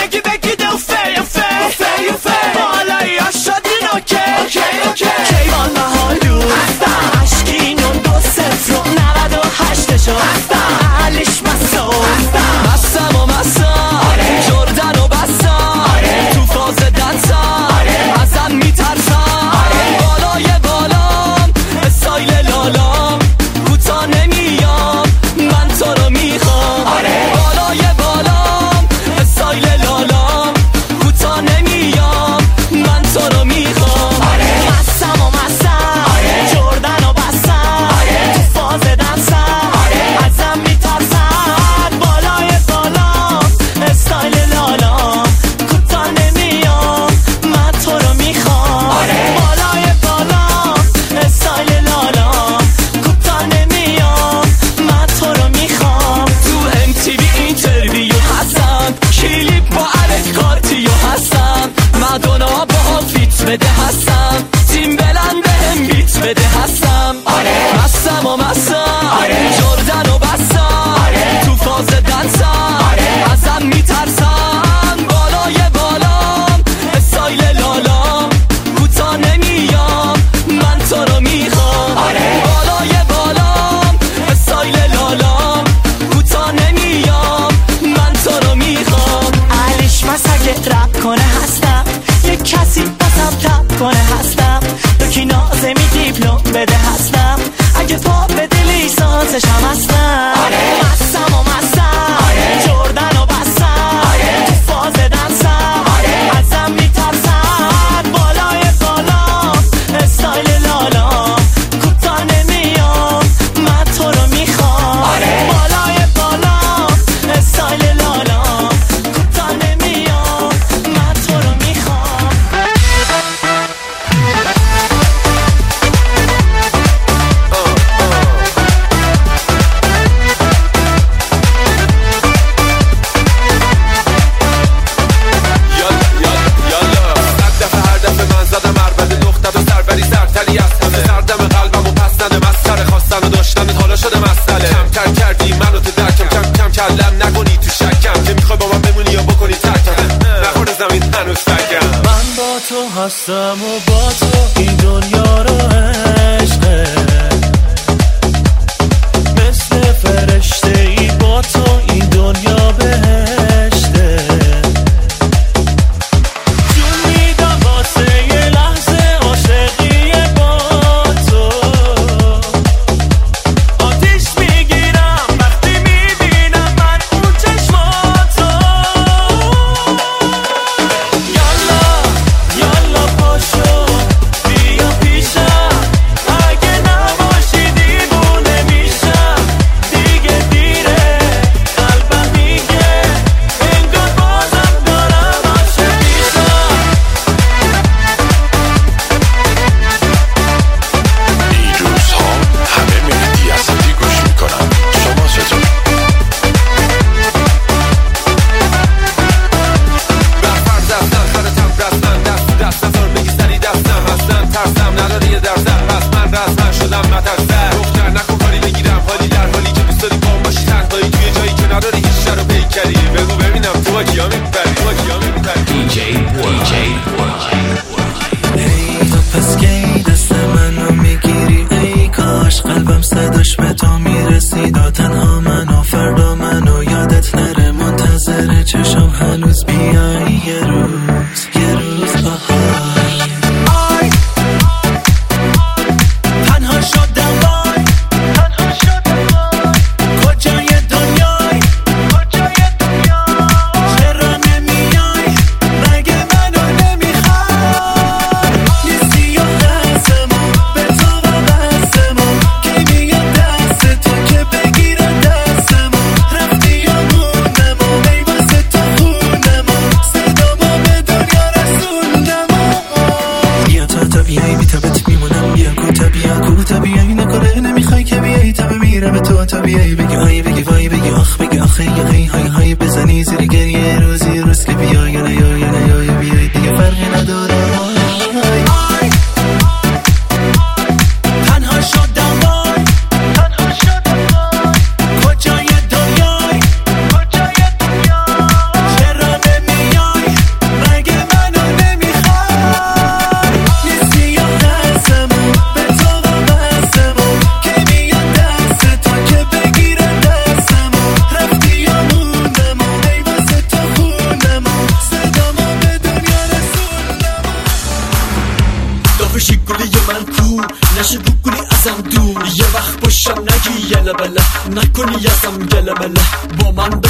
make it. casa. تو baby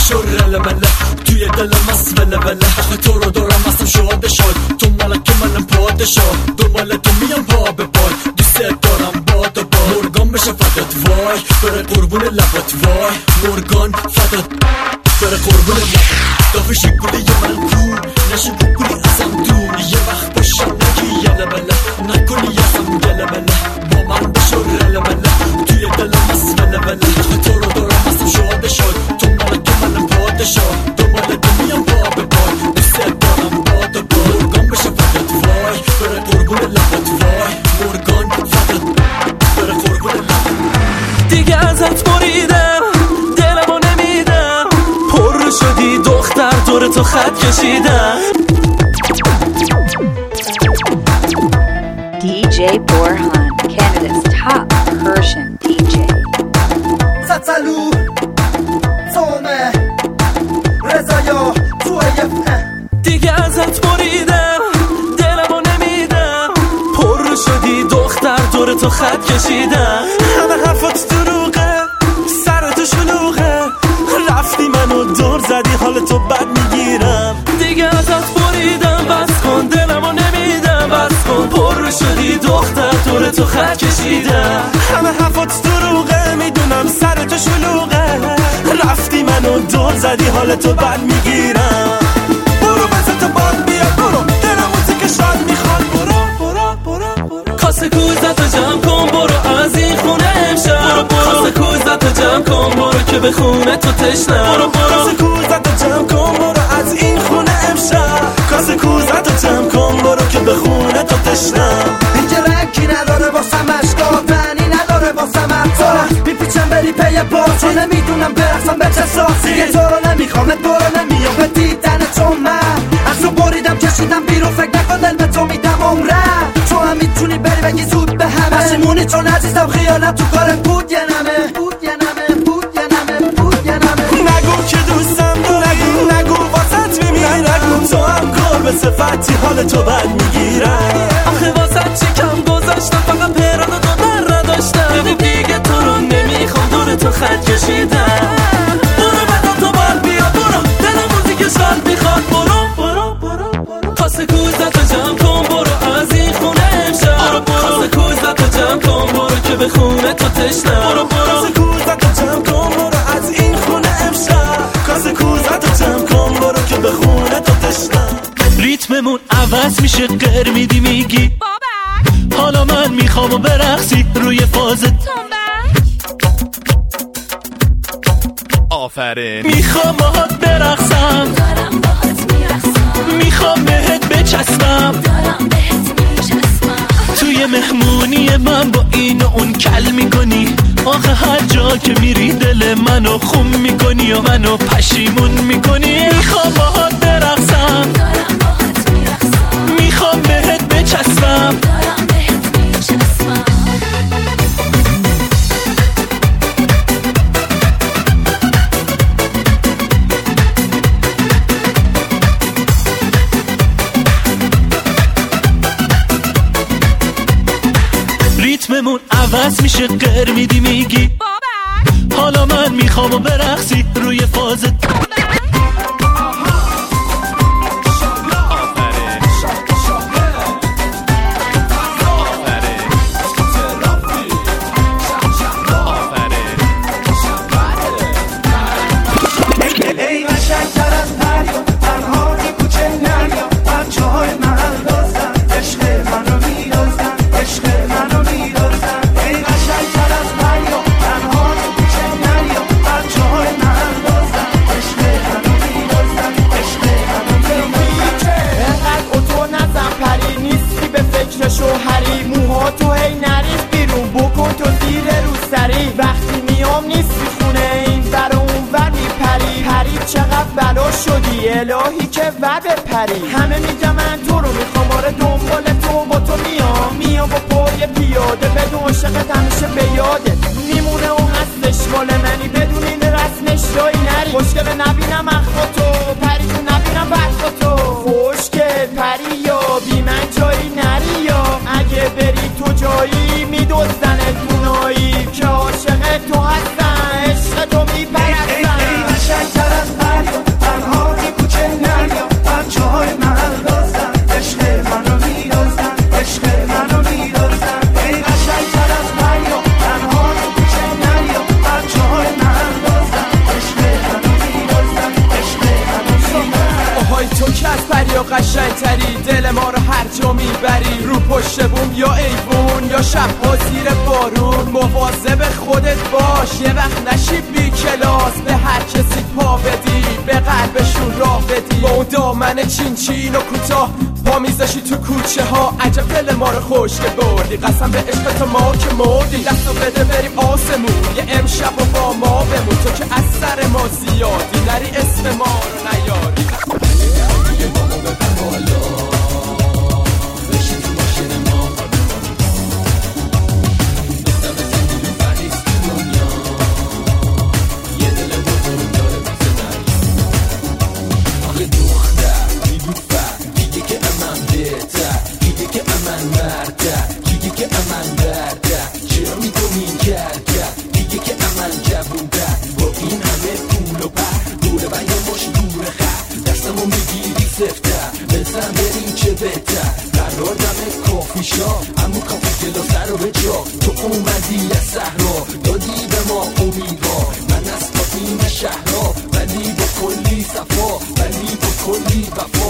با بشو رله توی دلم از بله بله آخه تو رو دارم اصلا شاده شاد تو ملک منم پادشاه دنبال تو میام پا به پای دوست دارم باد و با مرگان بشه فدات وای بره قربون لبات وای مرگان فدات بره قربون لبات دافه شکلی من کور نشه بکلی ازم دور یه وقت باشم نگی یله بله نکنی یزم گله بله با من بشو رله مله توی دلم از بله بله تو رو دارم اصلا شاده شاد تو تو میام پا به پای دوست دارم باد و با مرگان بشه فدات وای بره قربون لبات وای مرگان فدات بره قربون دیگه ازت بریدم دلمو نمیدم. پر شدی دختر دور تو خط کشیدم. DJ تو خط کشیدم. همه حرفات دروغه سر تو شلوغه. رفتی منو دور زدی حال تو بد می‌گیرم. دیگه ازت بریدم بس کن دلمو نمیدم بس کن. پر شدی دختر دور تو خط کشیدم. همه حرفات دروغه می‌دونم سر تو شلوغه. رفتی منو دور زدی حال تو بد می‌گیرم. کوزت رو جمع کن برو از این خونه امشب. برو برو کاسه کوزت رو جمع کن برو که به خونه تو تشنم برو برو. کاسه کوزت رو جمع کن برو از این خونه امشب. کاسه کوزت رو جمع کن برو که به خونه تو تشنم اینجا رنگی نداره با سمشگاه معنی نداره با سمت میپیچم بری پی باز چون نمی‌دونم برسم به چه ساسی. یه تو رو نمیخوامت برو نمیام پشیمونی چون عزیزم خیانت تو کارت بود یه نمه. بود یه بود یه نگو که دوستم نگو میمیرم. نگو تو صفتی حال تو بد می‌گیرم. آخه واسط چی کم گذاشتم؟ فقط پیران تو در نداشتم بگو دیگه تو رو نمی‌خوام دور تو خط کشیدم. به خونه تو تشنم برو برو. کاسه کوزت رو جمع کن برو از این خونه امشب. کاسه کوزت رو جمع کن برو که به خونه تو تشنم ریتممون عوض میشه قر میدی میگی. حالا من می‌خوام و برقصی روی فازت آفرین. می‌خوام باهات برقصم. آخه هر جا که میری دل منو خون می‌کنی و منو پشیمون می‌کنی. می‌خوام باهات برقصم. می‌خوام بهت بچسبم. ریتممون عوض میشه قر میدی میگی حالا من می‌خوام و برقصی روی فازت جایی نری. خوشگل نبینم اخوا تو پری نبینم برخوا تو خوشگل پری تو که از پریا قشنگ تری؟ دل ما رو هر جا می‌بری. رو پشت بوم یا ایوون یا شب زیر بارون. مواظب خودت باش. یه وقت نشی بی کلاس. به هر کسی پا بدی. به قلبشون راه بدی. با اون دامن چین چین و کوتاه پا میزشی تو کوچه ها. عجب دل ما رو خوش که بردی. قسم به عشق تو ما که مردی. دستو بده بریم آسمون. یه امشب و با ما بمون. تو که از سر ما زیادی. نری اسم ما رو نیاری. امید صحرا دادی به ما امیدوار من از قدیم شهرها ولی به کلی صفا ولی به کلی وفا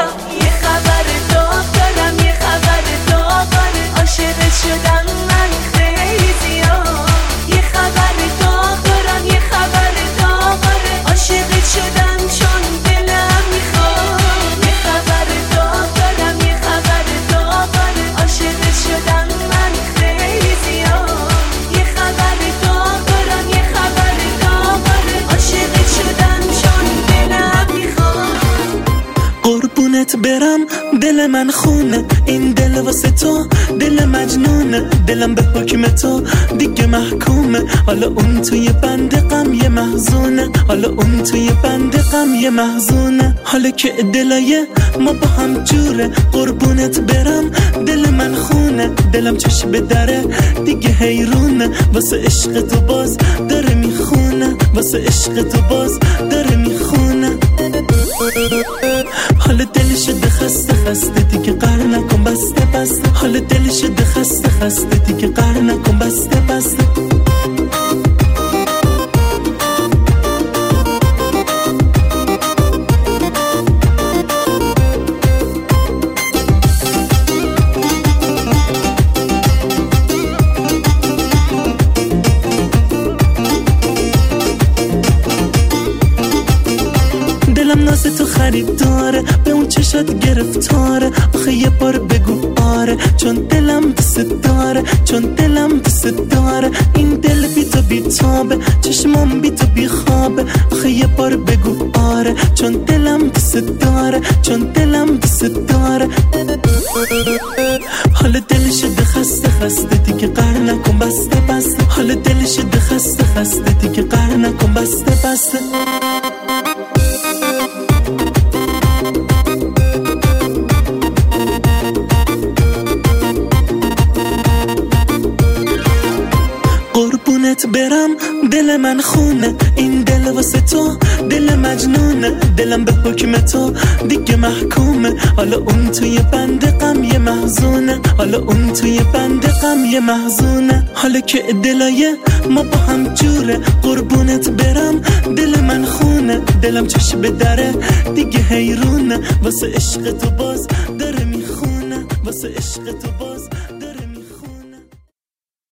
yourself دل من خونه. این دل واسه تو دل مجنونه. دلم به حکم تو دیگه محکومه. حالا اون توی بند غم یه محزونه. حالا اون توی بند غم یه محزونه. حالا که دلای ما با هم جوره. قربونت برم دل من خونه. دلم چش به دره دیگه حیرونه. واسه عشق تو باز داره می‌خونه. واسه عشق تو باز داره می‌خونه. خسته دیگه قر نکن بسته بسته. حالا دل شده خسته خسته دیگه قر نکن بسته. تو خریداره به اون چشات گرفتاره. آخه یه بار بگو آره چون دلم دوست داره چون دلم دوست داره. این دل بی تو بی تابه چشمام بی تو بی خوابه. آخه یه بار بگو آره چون دلم دوست داره چون دلم دوست داره. حالا دل شده خسته خسته دیگه قر نکن بسته بسته. حالا دل شده خسته خسته دیگه قر نکن بسته بسته. قربونت برم دل من خونه. این دل واسه تو دل مجنونه. دلم به حکم تو دیگه محکومه. حالا اون توی بند غم یه محزونه. حالا اون توی بند غم یه محزونه. حالا که دلای ما با هم جوره. قربونت برم دل من خونه. دلم چش به دره دیگه حیرونه. واسه عشق تو باز داره می‌خونه. واسه عشق تو باز